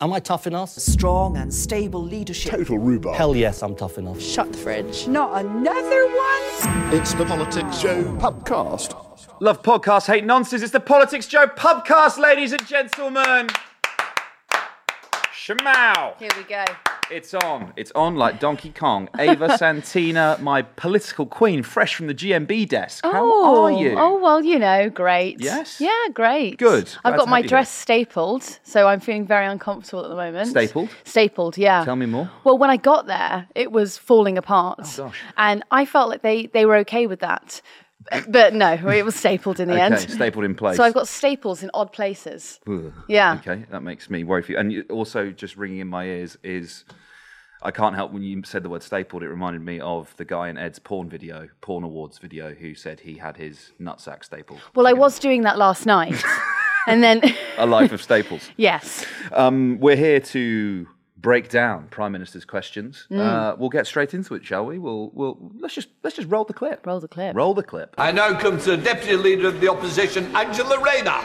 Am I tough enough? Strong and stable leadership. Total rhubarb. Hell yes, I'm tough enough. Shut the fridge. Not another one? It's the Politics Joe podcast. Love podcasts, hate nonsense. It's the Politics Joe podcast, ladies and gentlemen. Shmow. Here we go. It's on. It's on like Donkey Kong. Ava Santina, my political queen, fresh from the GMB desk. How oh, are you? Oh, well, you know, great. Yes? Yeah, great. Good. I've to got my have you dress stapled, so I'm feeling very uncomfortable at the moment. Stapled? Stapled, yeah. Tell me more. Well, when I got there, it was falling apart. Oh, gosh. And I felt like they, they were okay with that. But no, it was stapled in the Okay, end. stapled in place. So I've got staples in odd places. Ugh. Yeah. Okay, that makes me worry for you. And also, just ringing in my ears is I can't help when you said the word stapled. It reminded me of the guy in Ed's porn video, porn awards video, who said he had his nutsack stapled. Well, I was doing that last night. and then, A life of staples. yes. Um, we're here to break down Prime Minister's questions. Mm. Uh, we'll get straight into it, shall we? We'll, we'll let's just let's just roll the clip. Roll the clip. Roll the clip. I now come to the Deputy Leader of the Opposition, Angela Rayner.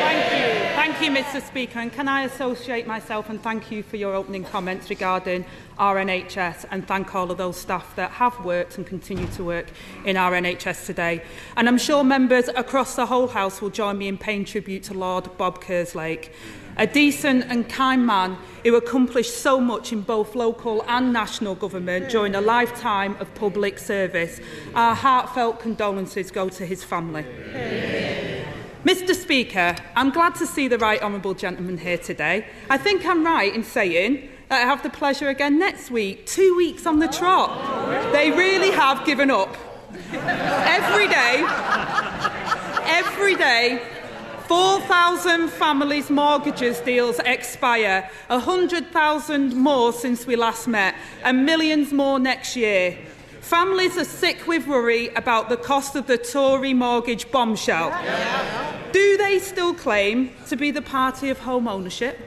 Thank you. Thank you, Mr Speaker. And can I associate myself and thank you for your opening comments regarding our NHS and thank all of those staff that have worked and continue to work in our NHS today. And I'm sure members across the whole House will join me in paying tribute to Lord Bob Kerslake, a decent and kind man who accomplished so much in both local and national government during a lifetime of public service. Our heartfelt condolences go to his family. Mr Speaker, I'm glad to see the right honourable gentleman here today. I think I'm right in saying that I have the pleasure again next week, two weeks on the trot. They really have given up. Every day, every day, 4,000 families' mortgages deals expire, 100,000 more since we last met, and millions more next year. Families are sick with worry about the cost of the Tory mortgage bombshell. Do they still claim to be the party of home ownership?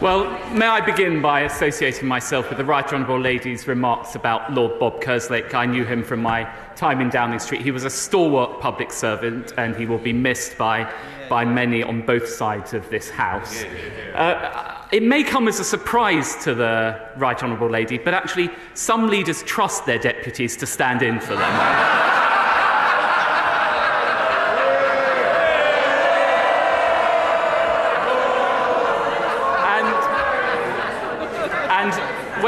Well, may I begin by associating myself with the Right Honourable Lady's remarks about Lord Bob Kerslake. I knew him from my time in Downing Street. He was a stalwart public servant and he will be missed by, by many on both sides of this House. Uh, it may come as a surprise to the Right Honourable Lady, but actually, some leaders trust their deputies to stand in for them.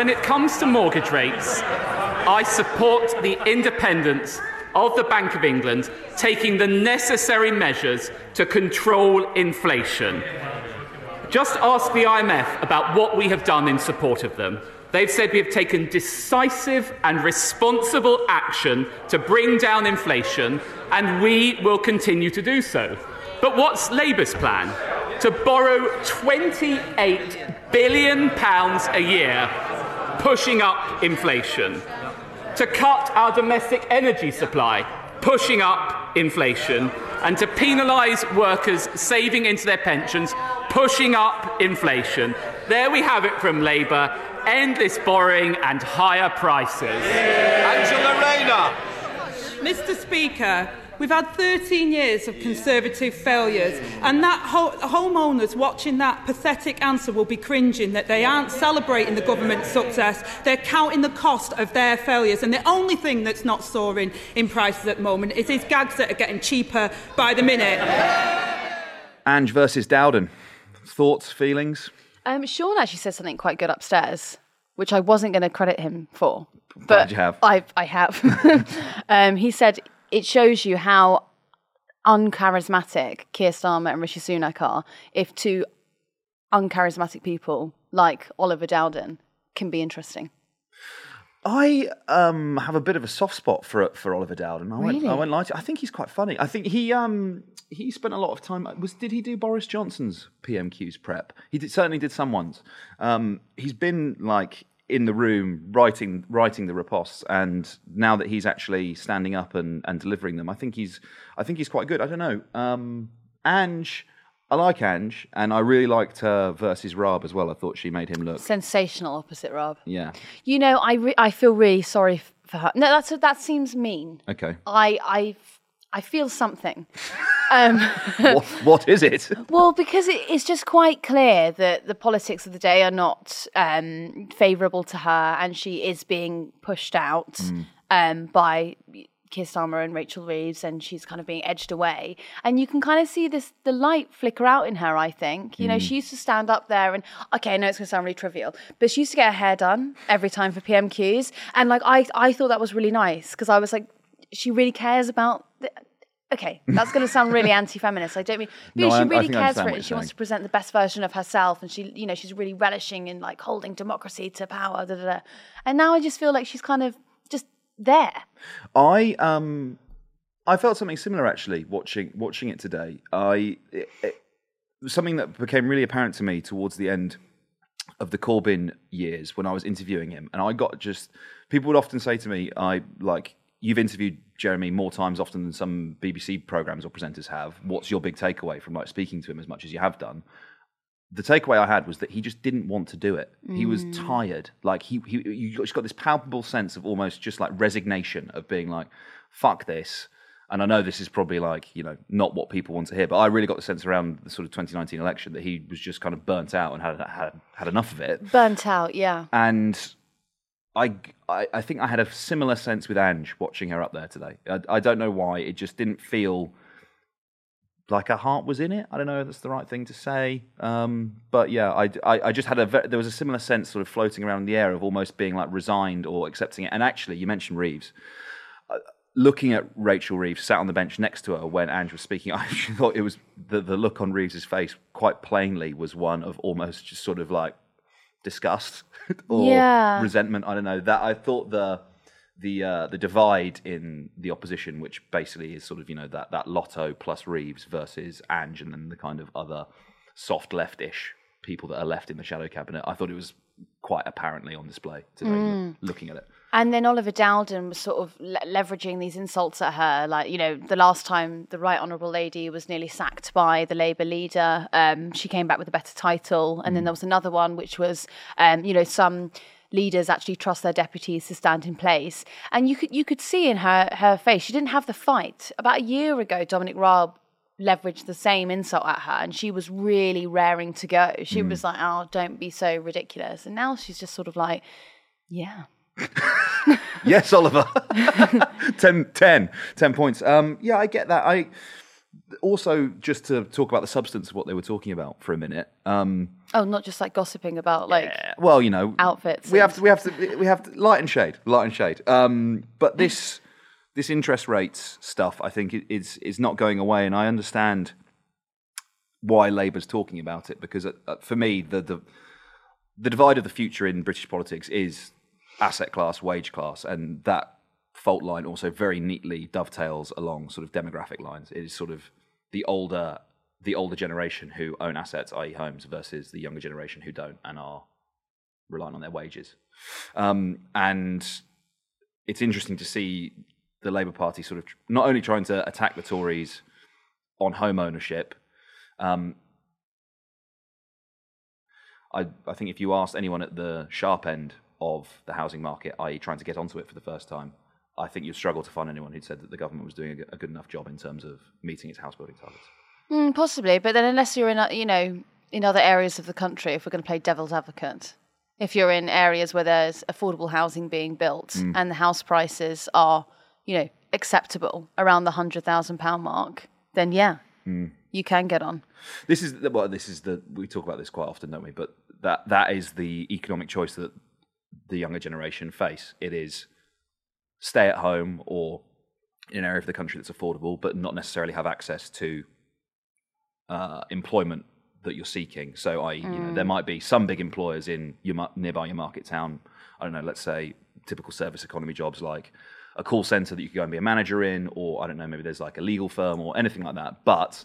When it comes to mortgage rates, I support the independence of the Bank of England taking the necessary measures to control inflation. Just ask the IMF about what we have done in support of them. They've said we have taken decisive and responsible action to bring down inflation, and we will continue to do so. But what's Labour's plan? To borrow £28 billion a year, pushing up inflation. To cut our domestic energy supply, pushing up inflation, and to penalise workers saving into their pensions, pushing up inflation. There we have it from Labour endless borrowing and higher prices. Angela Rayner. Mr. Speaker, we've had 13 years of Conservative failures, and that ho- homeowners watching that pathetic answer will be cringing that they aren't celebrating the government's success. They're counting the cost of their failures, and the only thing that's not soaring in prices at the moment is these gags that are getting cheaper by the minute. Ange versus Dowden. Thoughts, feelings? Um, Sean actually said something quite good upstairs, which I wasn't going to credit him for. Glad But you have. I, I have. um, he said it shows you how uncharismatic Keir Starmer and Rishi Sunak are if two uncharismatic people like Oliver Dowden can be interesting. I um, have a bit of a soft spot for for Oliver Dowden. I won't, I won't lie to you. I think he's quite funny. I think he um, he spent a lot of time. Was did he do Boris Johnson's PMQ's prep? He did, certainly did someone's. Um, he's been like in the room writing writing the ripostes, and now that he's actually standing up and, and delivering them, I think he's I think he's quite good. I don't know. Um, Ange, I like Ange, and I really liked her versus Raab as well. I thought she made him look. Sensational opposite Raab. Yeah. You know, I re- I feel really sorry for her. No, that's that seems mean. Okay. I I I feel something. Um, what, what is it? well, because it, it's just quite clear that the politics of the day are not um, favourable to her, and she is being pushed out Mm. um, by Keir Starmer and Rachel Reeves, and she's kind of being edged away. And you can kind of see this the light flicker out in her. I think you know Mm. she used to stand up there, and okay, I know it's going to sound really trivial, but she used to get her hair done every time for PMQs, and like I I thought that was really nice because I was like, she really cares about. The, Okay, that's going to sound really anti-feminist. I don't mean, but No, she I really cares for it, and she wants to present the best version of herself, and she, you know, she's really relishing in like holding democracy to power. Da, da, da. And now I just feel like she's kind of just there. I um I felt something similar actually watching watching it today. I it, it, something that became really apparent to me towards the end of the Corbyn years when I was interviewing him, and I got just people would often say to me, "I like you've interviewed Jeremy more times often than some BBC programs or presenters have. What's your big takeaway from like speaking to him as much as you have done?" the takeaway I had was that he just didn't want to do it. He was Mm. tired. Like he, he, you just got this palpable sense of almost just like resignation of being like, "Fuck this." And I know this is probably like you know not what people want to hear, but I really got the sense around the sort of 2019 election that he was just kind of burnt out and had had, had enough of it. Burnt out, yeah. And I, I, think I had a similar sense with Ange watching her up there today. I, I don't know why. It just didn't feel like her heart was in it. I don't know if that's the right thing to say. Um, but yeah, I, I, I just had a, ve- there was a similar sense sort of floating around in the air of almost being like resigned or accepting it. And actually, you mentioned Reeves. Uh, looking at Rachel Reeves sat on the bench next to her when Ange was speaking, I thought it was the, the look on Reeves's face quite plainly was one of almost just sort of like disgust or Yeah. resentment. I don't know that I thought the the uh, the divide in the opposition, which basically is sort of you know that that Lotto plus Reeves versus Ange, and then the kind of other soft leftish people that are left in the shadow cabinet. I thought it was quite apparently on display today. Mm. looking at it. And then Oliver Dowden was sort of le- leveraging these insults at her. Like, you know, the last time the Right Honourable Lady was nearly sacked by the Labour leader, um, she came back with a better title. And then there was another one, which was, um, you know, some leaders actually trust their deputies to stand in place. And you could you could see in her her face, she didn't have the fight. About a year ago, Dominic Raab leveraged the same insult at her and she was really raring to go. She Mm. was like, oh, don't be so ridiculous. And now she's just sort of like, yeah. yes, Oliver. 10, 10, 10 points. Um, yeah, I get that. I also just to talk about the substance of what they were talking about for a minute. Um, Oh, not just like gossiping about like well, you know, outfits. we and- have to, we have to, we have to, light and shade, light and shade. Um, but this this interest rates stuff, I think, is is not going away, and I understand why Labour's talking about it because for me, the the the divide of the future in British politics is asset class, wage class, and that fault line also very neatly dovetails along sort of demographic lines. It is sort of the older the older generation who own assets, i.e., homes, versus the younger generation who don't and are relying on their wages. Um, and it's interesting to see the Labour Party sort of tr- not only trying to attack the Tories on home ownership. Um, I, I think if you asked anyone at the sharp end of the housing market, i.e., trying to get onto it for the first time, I think you'd struggle to find anyone who'd said that the government was doing a good enough job in terms of meeting its house building targets. Mm, possibly, but then unless you're in, a- you know, in other areas of the country, if we're going to play devil's advocate, if you're in areas where there's affordable housing being built Mm. and the house prices are, you know, acceptable around the hundred thousand pound mark, then yeah, Mm. you can get on. This is the, well, this is the we talk about this quite often, don't we? But that that is the economic choice that the younger generation face. It is stay at home or in an area of the country that's affordable, but not necessarily have access to uh, employment that you're seeking. So, I, you know, Mm. there might be some big employers in your nearby your market town. I don't know. Let's say typical service economy jobs like a call center that you could go and be a manager in, or I don't know, maybe there's like a legal firm or anything like that. But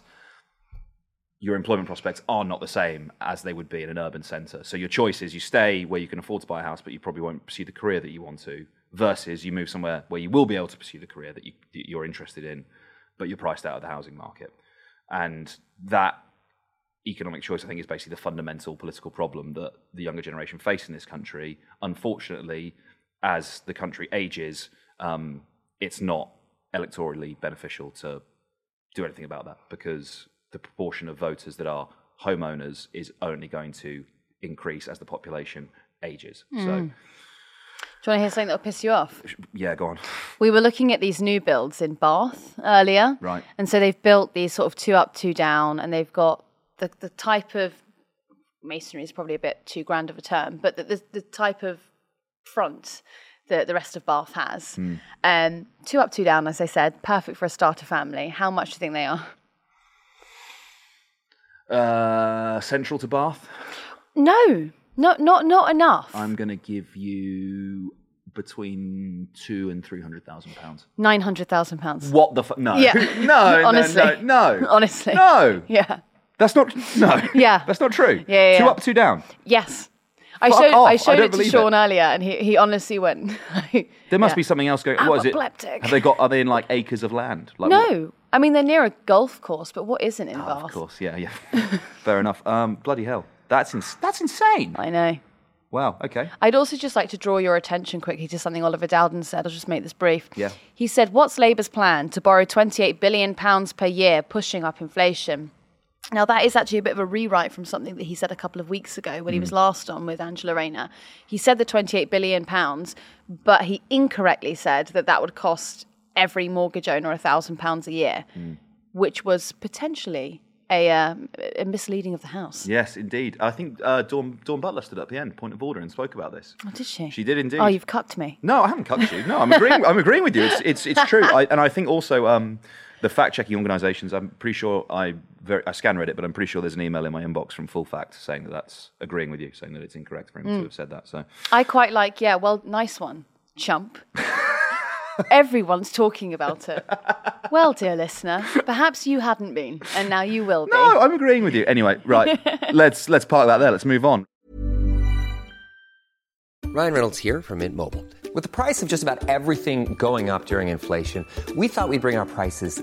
your employment prospects are not the same as they would be in an urban centre. So your choice is you stay where you can afford to buy a house, but you probably won't pursue the career that you want to, versus you move somewhere where you will be able to pursue the career that, you, that you're interested in, but you're priced out of the housing market. And that economic choice, I think, is basically the fundamental political problem that the younger generation face in this country. Unfortunately, as the country ages, um, it's not electorally beneficial to do anything about that because the proportion of voters that are homeowners is only going to increase as the population ages. Mm. So, Do you want to hear something that'll piss you off? yeah, go on. We were looking at these new builds in Bath earlier. Right. And so they've built these sort of two up, two down, and they've got the, the type of masonry is probably a bit too grand of a term, but the, the, the type of front that the rest of Bath has. Hmm. Um, two up, two down, as I said, perfect for a starter family. How much do you think they are? Uh, central to Bath, No, not not not enough. I'm going to give you between two and three hundred thousand pounds. Nine hundred thousand pounds. What the fuck? No, Yeah. no, no, Honestly. no, no, Honestly. no. Yeah. That's not no. Yeah. that's not true. Yeah, yeah, Two up, two down. Yes. I showed off. I I showed don't it to Sean earlier, and he, he honestly went. There must Yeah. be something else going. What is it? Have they got? Are they in like acres of land? Like what- no, I mean they're near a golf course, but what isn't in Bath? Of course, yeah, yeah. Fair enough. Um, bloody hell, that's ins- that's insane. I know. Wow. Okay. I'd also just like to draw your attention quickly to something Oliver Dowden said. I'll just make this brief. Yeah. He said, What's Labour's plan? To borrow £28 billion per year, pushing up inflation. Now, that is actually a bit of a rewrite from something that he said a couple of weeks ago when he Mm. was last on with Angela Rayner. He said the £28 billion, but he incorrectly said that that would cost every mortgage owner £1,000 a year, Mm. which was potentially a, um, a misleading of the House. Yes, indeed. I think uh, Dawn, Dawn Butler stood up at the end, point of order, and spoke about this. Oh, did she? She did indeed. Oh, you've cucked me. No, I haven't cut you. No, I'm agreeing. I'm agreeing with you. It's it's it's true. I, and I think also um, the fact checking organisations. I'm pretty sure I very I scan read it, but I'm pretty sure there's an email in my inbox from Full Fact saying that that's agreeing with you, saying that it's incorrect for him Mm. to have said that. So I quite like, yeah, well, nice one, chump. Everyone's talking about it. Well, dear listener, perhaps you hadn't been, and now you will be. no, I'm agreeing with you. Anyway, right. let's let's park that there. Let's move on. Ryan Reynolds here from Mint Mobile. With the price of just about everything going up during inflation, we thought we'd bring our prices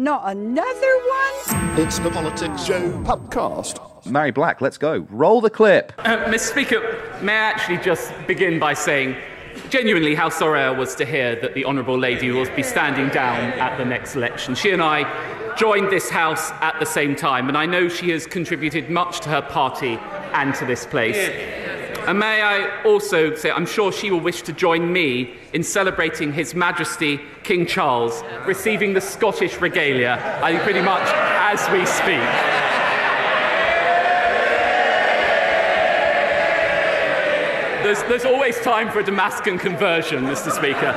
Not another one? It's the Politics Joe podcast. Mhairi Black, let's go. Roll the clip. Uh, Mr. Speaker, may I actually just begin by saying genuinely how sorry I was to hear that the Honourable Lady will be standing down at the next election. She and I joined this House at the same time, and I know she has contributed much to her party and to this place. And may I also say, I'm sure she will wish to join me in celebrating His Majesty King Charles receiving the Scottish regalia, pretty much as we speak. There's, there's always time for a Damascus conversion, Mr. Speaker.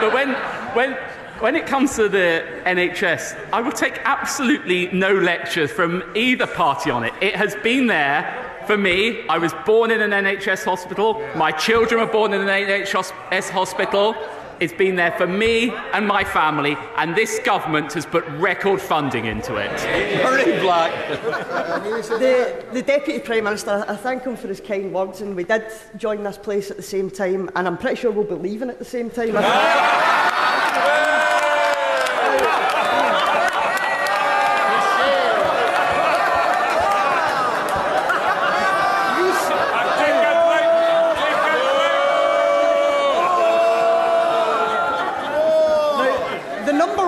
But when, when, when it comes to the NHS, I will take absolutely no lecture from either party on it. It has been there for me, I was born in an NHS hospital. My children were born in an NHS hospital. It's been there for me and my family, and this government has put record funding into it. Very black. the, the Deputy Prime Minister, I thank him for his kind words, and we did join this place at the same time, and I'm pretty sure we'll be leaving at the same time.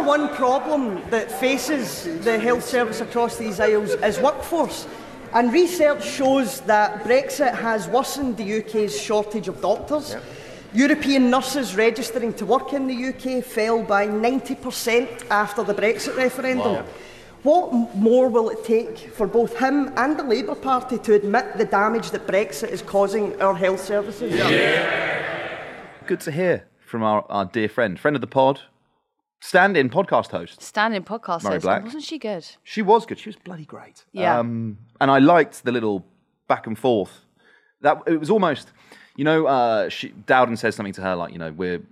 One problem that faces the health service across these isles is workforce. And research shows that Brexit has worsened the UK's shortage of doctors. European nurses registering to work in the UK fell by 90% after the Brexit referendum. Wow. What more will it take for both him and the Labour Party to admit the damage that Brexit is causing our health services? Good to hear from our, our dear friend, friend of the pod, stand-in podcast host. Standing podcast Mhairi host. Black. Wasn't she good? She was good. She was bloody great. Yeah. Um, and I liked the little back and forth. That it was almost, you know, uh, she, Dowden says something to her like, you know, we're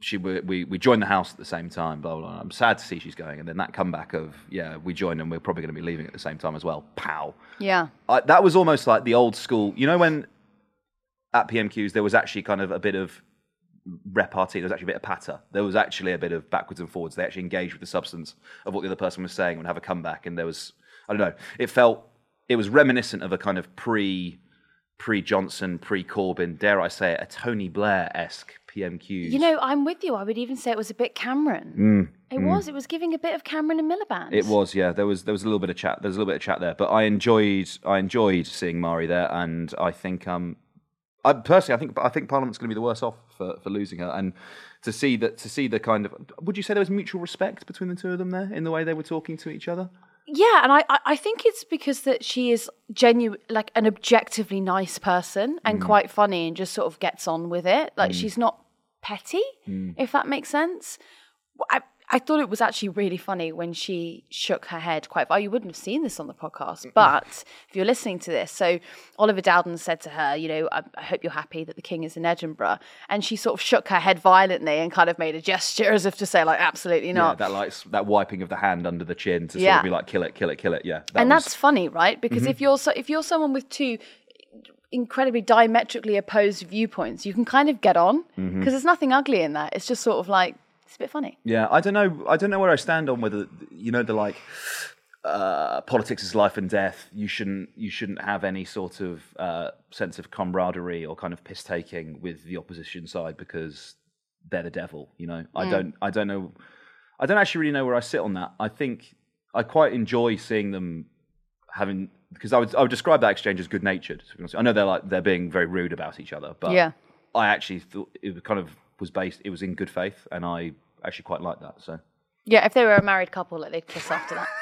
she we we we joined the house at the same time. Blah, blah blah. I'm sad to see she's going, and then that comeback of yeah, we joined and we're probably going to be leaving at the same time as well. Pow. Yeah. I, that was almost like the old school. You know when at PMQs there was actually kind of a bit of repartee. There was actually a bit of patter. There was actually a bit of backwards and forwards. They actually engaged with the substance of what the other person was saying and have a comeback. And there was, I don't know, it felt, it was reminiscent of a kind of pre, pre Johnson, pre Corbyn, dare I say it, a Tony Blair esque PMQs. You know, I'm with you. I would even say it was a bit Cameron. Mm, It mm. was. It was giving a bit of Cameron and Miliband. It was, yeah. There was there was a little bit of chat. There was a little bit of chat there, but I enjoyed I enjoyed seeing Mhairi there, and I think um, I personally I think I think Parliament's going to be the worse off for, for losing her, and to see that to see the kind of would you say there was mutual respect between the two of them there in the way they were talking to each other? Yeah, and I, I- think it's because that she is genuine, like an objectively nice person and Mm. quite funny and just sort of gets on with it. Like Mm. she's not petty, Mm. if that makes sense. I, I thought it was actually really funny when she shook her head quite far. You wouldn't have seen this on the podcast, but if you're listening to this, so Oliver Dowden said to her, you know, I, I hope you're happy that the king is in Edinburgh. And she sort of shook her head violently and kind of made a gesture as if to say, like, absolutely Yeah, not. that like that wiping of the hand under the chin to sort of be like kill it, kill it, kill it. Yeah, that and was- that's funny, right? Because Mhm. if you're so, if you're someone with two incredibly diametrically opposed viewpoints, you can kind of get on because Mhm. there's nothing ugly in that. It's just sort of like it's a bit funny. Yeah, I don't know. I don't know where I stand on whether you know the like uh, politics is life and death. You shouldn't you shouldn't have any sort of uh, sense of camaraderie or kind of piss taking with the opposition side because they're the devil. You know, I Mm. don't I don't know. I don't actually really know where I sit on that. I think I quite enjoy seeing them having because I would I would describe that exchange as good natured. I know they're like they're being very rude about each other, but Yeah. I actually thought it kind of was based. It was in good faith, and I actually quite like that. So Yeah, if they were a married couple, like they'd kiss after that.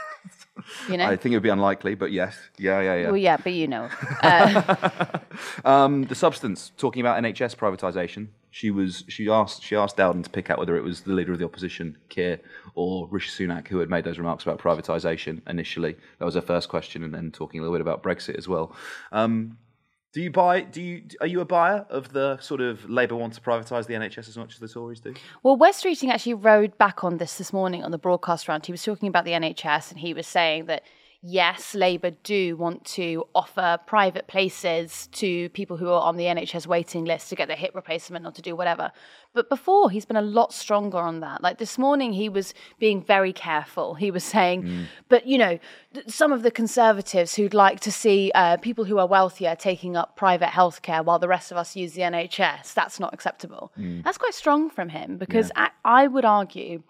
You know. I think it would be unlikely, but yes, yeah, yeah, yeah. Well, yeah, but you know. Uh, Um, the substance talking about NHS privatisation. She was she asked she asked Dowden to pick out whether it was the leader of the opposition, Keir, or Rishi Sunak, who had made those remarks about privatisation initially. That was her first question, and then talking a little bit about Brexit as well. Um, do you buy? Do you are you a buyer of the sort of Labour want to privatise the NHS as much as the Tories do? Well, Wes Streeting actually rode back on this this morning on the broadcast round. He was talking about the NHS and he was saying that, yes, Labour do want to offer private places to people who are on the NHS waiting list to get their hip replacement or to do whatever. But before, he's been a lot stronger on that. Like this morning, he was being very careful. He was saying, Mm. but you know, th- some of the Conservatives who'd like to see uh, people who are wealthier taking up private healthcare while the rest of us use the NHS, that's not acceptable. Mm. That's quite strong from him because I, I would argue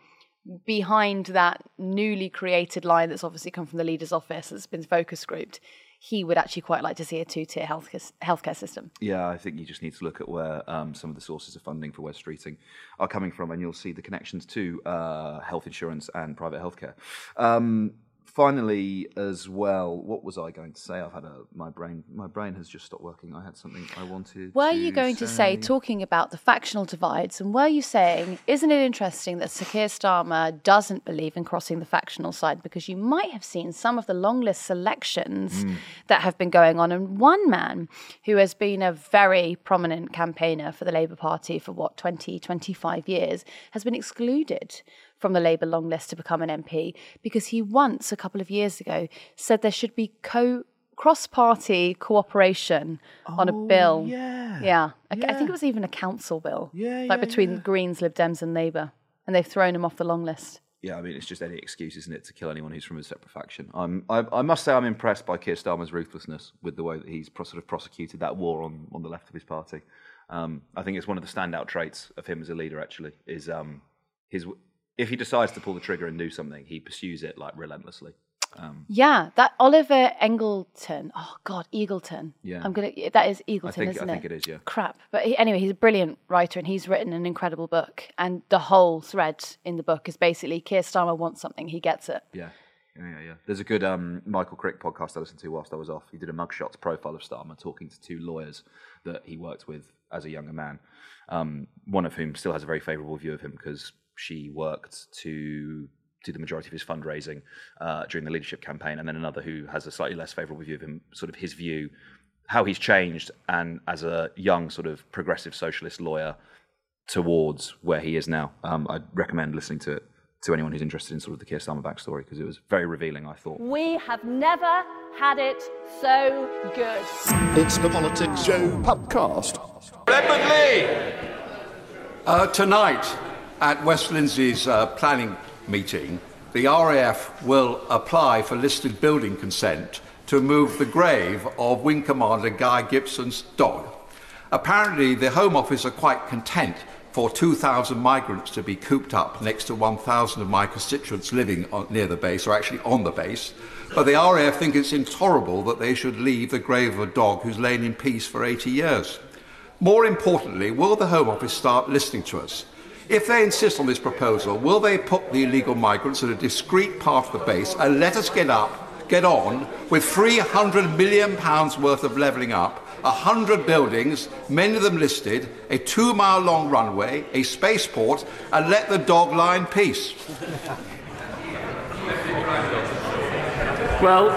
behind that newly created line that's obviously come from the leader's office that's been focus grouped, he would actually quite like to see a two tier healthcare, healthcare system. Yeah, I think you just need to look at where um, some of the sources of funding for Wes Streeting are coming from, and you'll see the connections to uh, health insurance and private healthcare. Um, finally, as well, what was I going to say? I've had a my brain my brain has just stopped working. I had something I wanted. Were you going to say, talking about the factional divides, and were you saying, isn't it interesting that Sir Keir Starmer doesn't believe in crossing the factional side? Because you might have seen some of the long list selections Mm. that have been going on. And one man who has been a very prominent campaigner for the Labour Party for what, 20, 25 years, has been excluded from the Labour long list to become an MP because he once, a couple of years ago, said there should be co cross party cooperation on a bill. yeah. Yeah. I, I think it was even a council bill. Yeah, Like yeah, between yeah. Greens, Lib Dems, and Labour. And they've thrown him off the long list. Yeah, I mean, it's just any excuse, isn't it, to kill anyone who's from a separate faction? I'm, I, I must say, I'm impressed by Keir Starmer's ruthlessness with the way that he's pro- sort of prosecuted that war on, on the left of his party. Um, I think it's one of the standout traits of him as a leader. Actually, is um, his if he decides to pull the trigger and do something, he pursues it like relentlessly. Um, Yeah, that Oliver Engleton. Oh God, Eagleton. Yeah. I'm gonna. That is Eagleton, think- isn't I it? think it is, yeah. Crap. But he, anyway, he's a brilliant writer, and he's written an incredible book. And the whole thread in the book is basically Keir Starmer wants something, he gets it. Yeah. Yeah, yeah, yeah. There's a good um, Michael Crick podcast I listened to whilst I was off. He did a mugshots profile of Starmer, talking to two lawyers that he worked with as a younger man. Um, one of whom still has a very favourable view of him because she worked to do the majority of his fundraising uh, during the leadership campaign, and then another who has a slightly less favourable view of him, sort of his view, how he's changed, and as a young sort of progressive socialist lawyer towards where he is now. Um, I'd recommend listening to it to anyone who's interested in sort of the Keir Starmer backstory because it was very revealing, I thought. We have never had it so good. It's the Politics Joe podcast. Edward Leigh! Uh, tonight, at West Lindsey's uh, planning meeting, the RAF will apply for listed building consent to move the grave of Wing Commander Guy Gibson's dog. Apparently, the Home Office are quite content for 2,000 migrants to be cooped up next to 1,000 of my constituents living on, near the base, or actually on the base. But the RAF think it's intolerable that they should leave the grave of a dog who's lain in peace for 80 years. More importantly, will the Home Office start listening to us? If they insist on this proposal, will they put the illegal migrants at a discrete part of the base and let us get up, get on with 300 million pounds worth of levelling up, 100 buildings, many of them listed, a two mile long runway, a spaceport, and let the dog lie in peace? Well,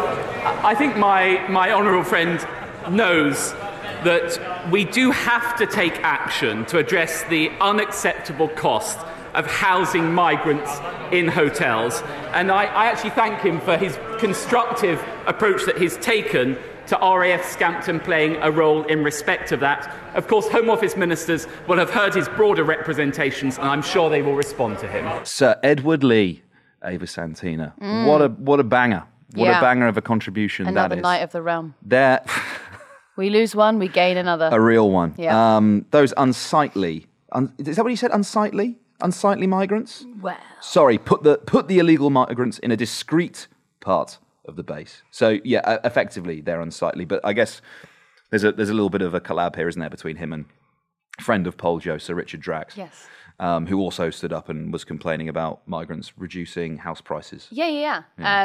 I think my, my honourable friend knows that we do have to take action to address the unacceptable cost of housing migrants in hotels. And I, I actually thank him for his constructive approach that he's taken to RAF Scampton playing a role in respect of that. Of course, Home Office ministers will have heard his broader representations, and I'm sure they will respond to him. Sir Edward Leigh, Ava Santina. Mm. What a what a banger! What Yeah. a banger of a contribution that is. Another that is. knight of the realm. There, We lose one, we gain another. a real one. Yeah. Um, those unsightly. Un, is that what you said? Unsightly, unsightly migrants. Well. Sorry, put the put the illegal migrants in a discrete part of the base. So yeah, uh, effectively they're unsightly. But I guess there's a there's a little bit of a collab here, isn't there, between him and friend of PolJOE, Sir Richard Drax. Yes. Um, who also stood up and was complaining about migrants reducing house prices. Yeah, yeah, yeah.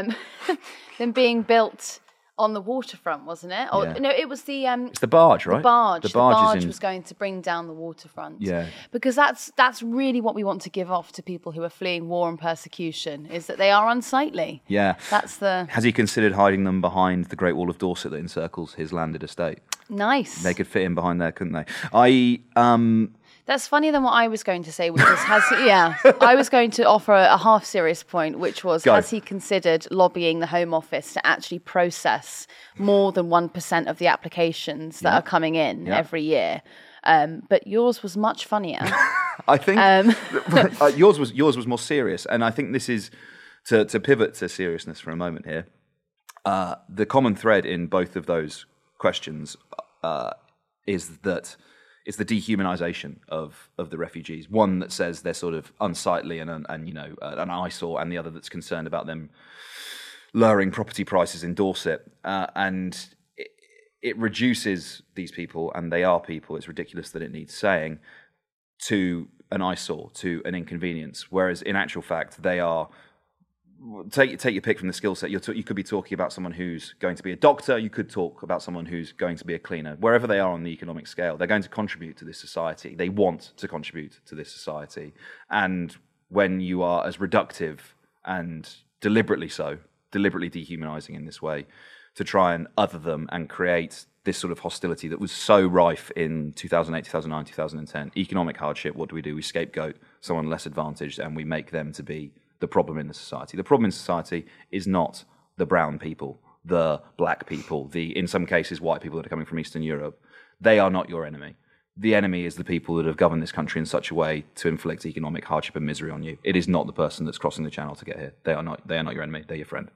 Um, them being built on the waterfront, wasn't it? Or Yeah. no, it was the um, It's the barge, right? The barge. The The barge barge, in- was going to bring down the waterfront. Yeah. Because that's that's really what we want to give off to people who are fleeing war and persecution is that they are unsightly. Yeah. That's the Has he considered hiding them behind the Great Wall of Dorset that encircles his landed estate? nice. They could fit in behind there, couldn't they? I um That's funnier than what I was going to say, which was has he, yeah. I was going to offer a, a half serious point, which was Go. has he considered lobbying the Home Office to actually process more than one percent of the applications that Yeah. are coming in Yeah. every year? Um, but yours was much funnier. I think Um, uh, yours was yours was more serious, and I think this is to to pivot to seriousness for a moment here. Uh, the common thread in both of those questions uh, is that it's the dehumanization of of the refugees. One that says they're sort of unsightly and and, and you know uh, an eyesore, and the other that's concerned about them lowering property prices in Dorset, uh, and it, it reduces these people, and they are people. It's ridiculous that it needs saying to an eyesore, to an inconvenience. Whereas in actual fact, they are. Take take your pick from the skill set. T- you could be talking about someone who's going to be a doctor. You could talk about someone who's going to be a cleaner. Wherever they are on the economic scale, they're going to contribute to this society. They want to contribute to this society. And when you are as reductive and deliberately so, deliberately dehumanizing in this way, to try and other them and create this sort of hostility that was so rife in 2008, 2009, 2010. Economic hardship, what do we do? We scapegoat someone less advantaged and we make them to be the problem in the society. The problem in society is not the brown people, the black people, the, in some cases, white people that are coming from Eastern Europe. They are not your enemy. The enemy is the people that have governed this country in such a way to inflict economic hardship and misery on you. It is not the person that's crossing the channel to get here. They are not, they are not your enemy, they're your friend.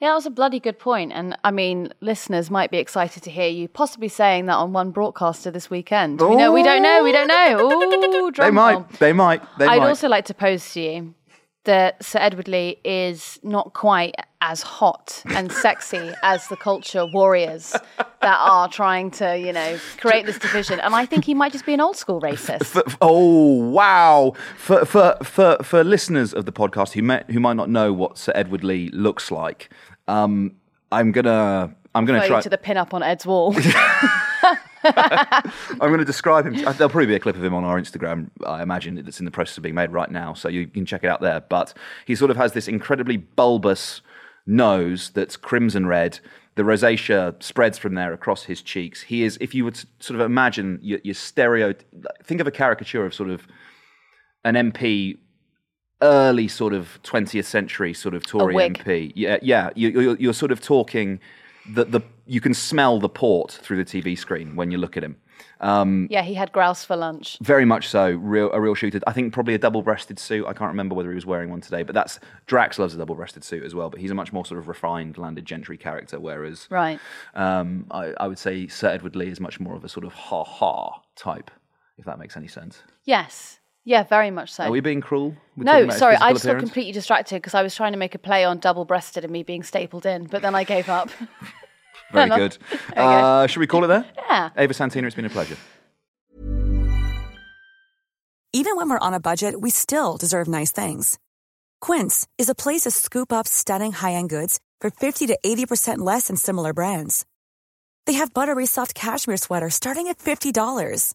Yeah, that was a bloody good point. And I mean, listeners might be excited to hear you possibly saying that on one broadcaster this weekend. We know, we don't know, we don't know. Ooh, They might, they might, they I'd might. also like to pose to you that Sir Edward Leigh is not quite as hot and sexy as the culture warriors that are trying to, you know, create this division. And I think he might just be an old school racist. For, oh wow! For, for for for listeners of the podcast who may, who might not know what Sir Edward Leigh looks like, um, I'm gonna I'm gonna Refer try to the pin up on Ed's wall. I'm going to describe him. Uh, there'll probably be a clip of him on our Instagram. I imagine that's in the process of being made right now, so you can check it out there. But he sort of has this incredibly bulbous nose that's crimson red. The rosacea spreads from there across his cheeks. He is, if you would sort of imagine your, your stereo, think of a caricature of sort of an MP early sort of 20th century sort of Tory. MP. Yeah, yeah. You, you're sort of talking that the you can smell the port through the TV screen when you look at him. Um, yeah, he had grouse for lunch. very much so, real a real shooter. I think probably a double-breasted suit. I can't remember whether he was wearing one today, but that's Drax loves a double-breasted suit as well. But he's a much more sort of refined landed gentry character, whereas Right. um, I, I would say Sir Edward Leigh is much more of a sort of ha ha type, if that makes any sense. Yes. Yeah, very much so. Are we being cruel? with talking No, sorry, I just got completely distracted because I was trying to make a play on double breasted and me being stapled in, but then I gave up. Very No. good. Uh, should we call it there? Yeah. Ava Santina, it's been a pleasure. Even when we're on a budget, we still deserve nice things. Quince is a place to scoop up stunning high-end goods for 50 to 80% less than similar brands. They have buttery soft cashmere sweaters starting at $50,